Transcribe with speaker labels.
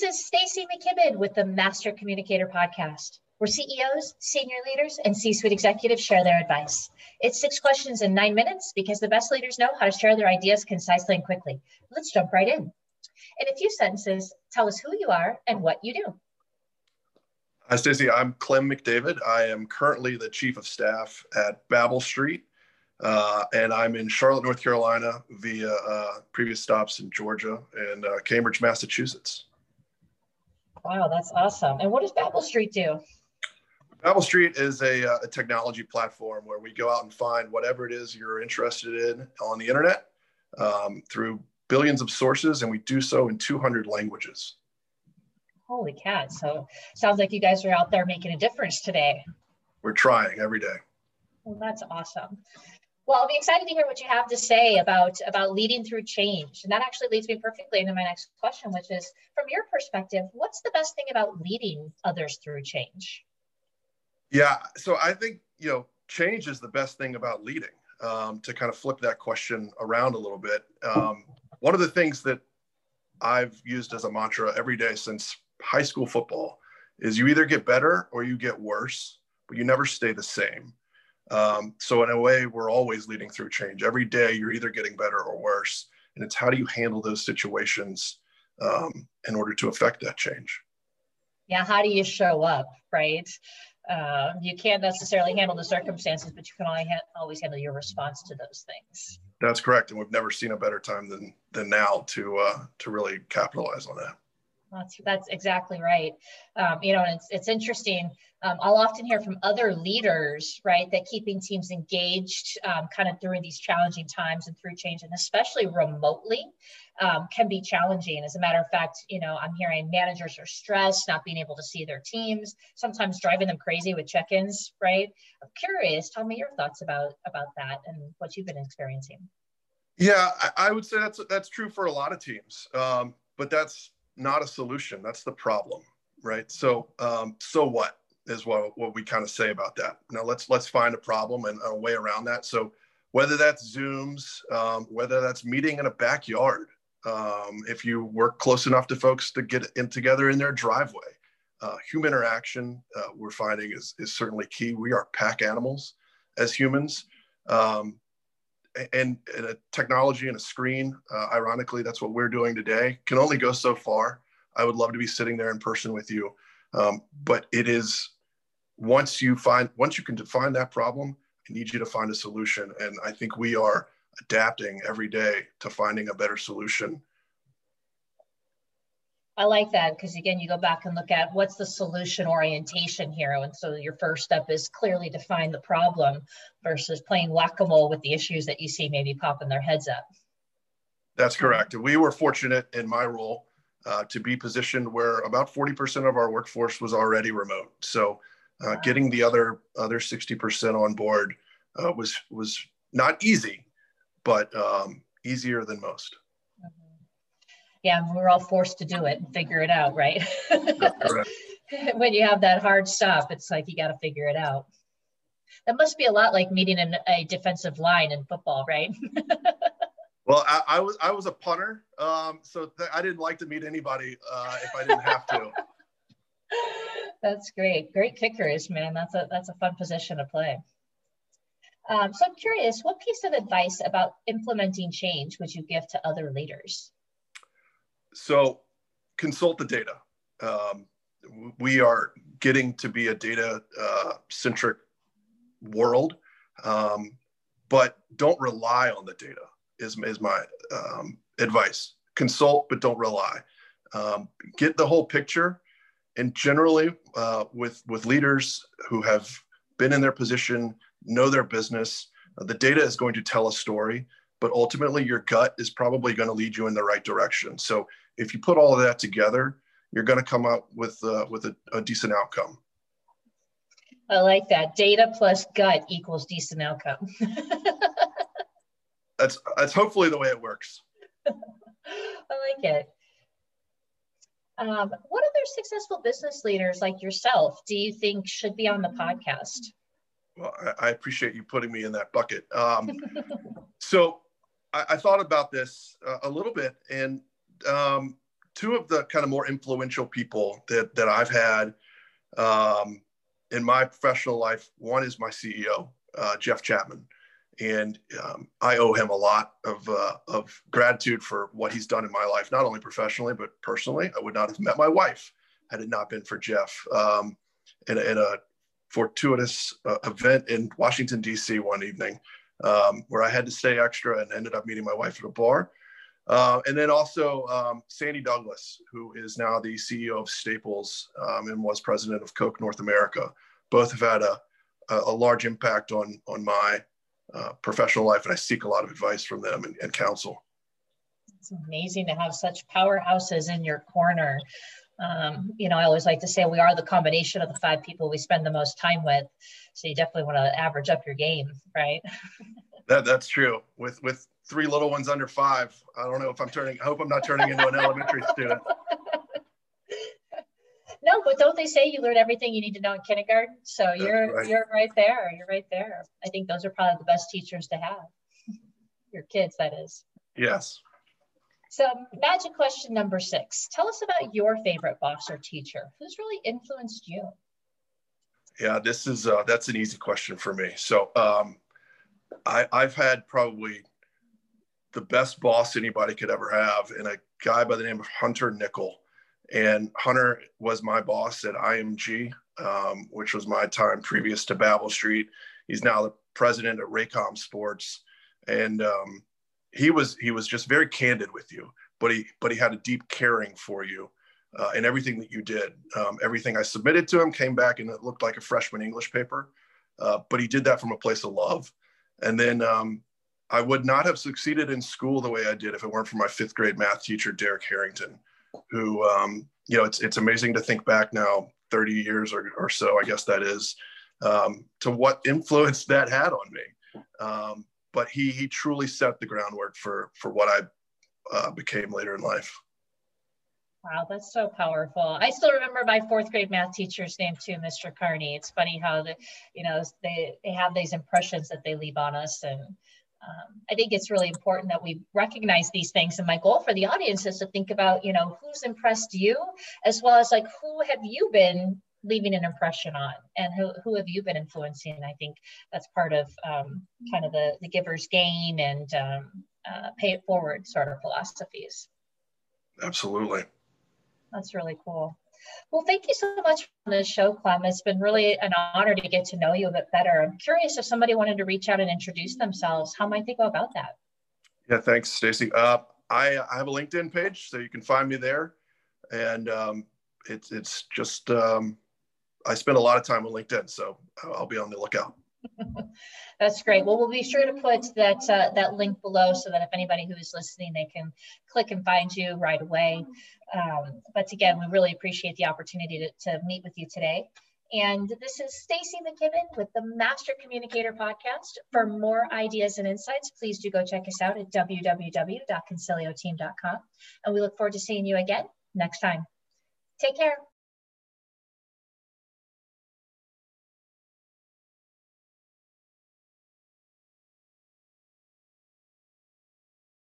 Speaker 1: This is Stacy McKibben with the Master Communicator Podcast, where CEOs, senior leaders, and C suite executives share their advice. It's six questions in nine minutes because the best leaders know how to share their ideas concisely and quickly. Let's jump right in. In a few sentences, tell us who you are and what you do.
Speaker 2: Hi, Stacy. I'm Clem McDavid. I am currently the chief of staff at Babel Street, uh, and I'm in Charlotte, North Carolina, via uh, previous stops in Georgia and uh, Cambridge, Massachusetts.
Speaker 1: Wow, that's awesome. And what does Babel Street do?
Speaker 2: Babel Street is a, uh, a, technology platform where we go out and find whatever it is you're interested in on the internet um, through billions of sources, and we do so in 200 languages.
Speaker 1: Holy cat. So sounds like you guys are out there making a difference today.
Speaker 2: We're trying every day.
Speaker 1: Well, that's awesome. Well, I'll be excited to hear what you have to say about, about leading through change. And that actually leads me perfectly into my next question, which is from your perspective, what's the best thing about leading others through change?
Speaker 2: Yeah, so I think, you know, change is the best thing about leading. Um, to kind of flip that question around a little bit, um, one of the things that I've used as a mantra every day since high school football is you either get better or you get worse, but you never stay the same. Um, so in a way, we're always leading through change. Every day, you're either getting better or worse, and it's how do you handle those situations um, in order to affect that change.
Speaker 1: Yeah, how do you show up, right? Uh, you can't necessarily handle the circumstances, but you can ha- always handle your response to those things.
Speaker 2: That's correct, and we've never seen a better time than than now to uh, to really capitalize on that.
Speaker 1: That's that's exactly right. Um, you know, and it's it's interesting. Um, I'll often hear from other leaders, right, that keeping teams engaged, um, kind of during these challenging times and through change, and especially remotely, um, can be challenging. As a matter of fact, you know, I'm hearing managers are stressed, not being able to see their teams, sometimes driving them crazy with check-ins, right? I'm curious. Tell me your thoughts about about that and what you've been experiencing.
Speaker 2: Yeah, I, I would say that's that's true for a lot of teams, um, but that's not a solution. That's the problem, right? So, um, so what is what, what we kind of say about that. Now let's let's find a problem and a way around that. So, whether that's Zooms, um, whether that's meeting in a backyard, um, if you work close enough to folks to get in together in their driveway, uh, human interaction uh, we're finding is is certainly key. We are pack animals as humans. Um, and, and a technology and a screen, uh, ironically, that's what we're doing today, can only go so far. I would love to be sitting there in person with you. Um, but it is once you find, once you can define that problem, I need you to find a solution. And I think we are adapting every day to finding a better solution
Speaker 1: I like that because again, you go back and look at what's the solution orientation here. And so your first step is clearly define the problem versus playing whack-a-mole with the issues that you see maybe popping their heads up.
Speaker 2: That's correct. We were fortunate in my role uh, to be positioned where about 40% of our workforce was already remote. So uh, wow. getting the other other 60% on board uh, was was not easy, but um, easier than most
Speaker 1: yeah, we're all forced to do it and figure it out, right? when you have that hard stop, it's like you got to figure it out. That must be a lot like meeting an, a defensive line in football, right?
Speaker 2: well, I, I, was I was a punter, um, so th- I didn't like to meet anybody uh, if I didn't have to.
Speaker 1: that's great. Great kickers, man. That's a that's a fun position to play. Um, so I'm curious, what piece of advice about implementing change would you give to other leaders?
Speaker 2: So consult the data. Um, we are getting to be a data uh, centric world, um, but don't rely on the data is, is my um, advice. Consult, but don't rely. Um, get the whole picture. And generally, uh, with, with leaders who have been in their position, know their business, uh, the data is going to tell a story, but ultimately your gut is probably going to lead you in the right direction. So if you put all of that together, you're going to come out with uh, with a, a, decent outcome.
Speaker 1: I like that. Data plus gut equals decent outcome.
Speaker 2: that's that's hopefully the way it works.
Speaker 1: I like it. Um, what other successful business leaders like yourself do you think should be on the podcast?
Speaker 2: Well, I, I appreciate you putting me in that bucket. Um, so I, I, thought about this uh, a little bit, and um, two of the kind of more influential people that that I've had um, in my professional life. One is my CEO, uh, Jeff Chapman, and um, I owe him a lot of uh, of gratitude for what he's done in my life, not only professionally but personally. I would not have met my wife had it not been for Jeff. Um, in, in a fortuitous uh, event in Washington D.C. one evening, um, where I had to stay extra and ended up meeting my wife at a bar. Uh, and then also um, Sandy Douglas, who is now the CEO of Staples um, and was president of Coke North America. Both have had a, a large impact on, on my uh, professional life, and I seek a lot of advice from them and, and counsel.
Speaker 1: It's amazing to have such powerhouses in your corner. Um, you know, I always like to say we are the combination of the five people we spend the most time with. So you definitely want to average up your game, right?
Speaker 2: that that's true. With with three little ones under five, I don't know if I'm turning. I hope I'm not turning into an elementary student.
Speaker 1: No, but don't they say you learn everything you need to know in kindergarten? So you're right. you're right there. You're right there. I think those are probably the best teachers to have. Your kids, that is.
Speaker 2: Yes.
Speaker 1: So, magic question number six. Tell us about your favorite boss or teacher. Who's really influenced you?
Speaker 2: Yeah, this is uh, that's an easy question for me. So, um, I, I've had probably the best boss anybody could ever have, and a guy by the name of Hunter Nickell. And Hunter was my boss at IMG, um, which was my time previous to Babel Street. He's now the president at Raycom Sports, and um, he was he was just very candid with you, but he but he had a deep caring for you uh, in everything that you did. Um, everything I submitted to him came back and it looked like a freshman English paper, uh, but he did that from a place of love. And then um, I would not have succeeded in school the way I did if it weren't for my fifth grade math teacher, Derek Harrington, who um, you know it's it's amazing to think back now, 30 years or, or so, I guess that is, um, to what influence that had on me. Um, but he he truly set the groundwork for for what I uh, became later in life.
Speaker 1: Wow, that's so powerful. I still remember my fourth grade math teacher's name too, Mr. Carney. It's funny how the, you know, they, they have these impressions that they leave on us. And um, I think it's really important that we recognize these things. And my goal for the audience is to think about, you know, who's impressed you, as well as like, who have you been leaving an impression on? And who, who have you been influencing? I think that's part of um, kind of the, the giver's gain and um, uh, pay it forward sort of philosophies.
Speaker 2: Absolutely.
Speaker 1: That's really cool. Well thank you so much for this show clem. It's been really an honor to get to know you a bit better. I'm curious if somebody wanted to reach out and introduce themselves how might they go about that?
Speaker 2: Yeah thanks stacy. Uh, I, I have a linkedin page so you can find me there. And um, it's it's just um, I spend a lot of time on LinkedIn, so I'll be on the lookout.
Speaker 1: That's great. Well, we'll be sure to put that uh, that link below so that if anybody who is listening, they can click and find you right away. Um, but again, we really appreciate the opportunity to, to meet with you today. And this is Stacy McKibben with the Master Communicator Podcast. For more ideas and insights, please do go check us out at www.concilioteam.com. And we look forward to seeing you again next time. Take care.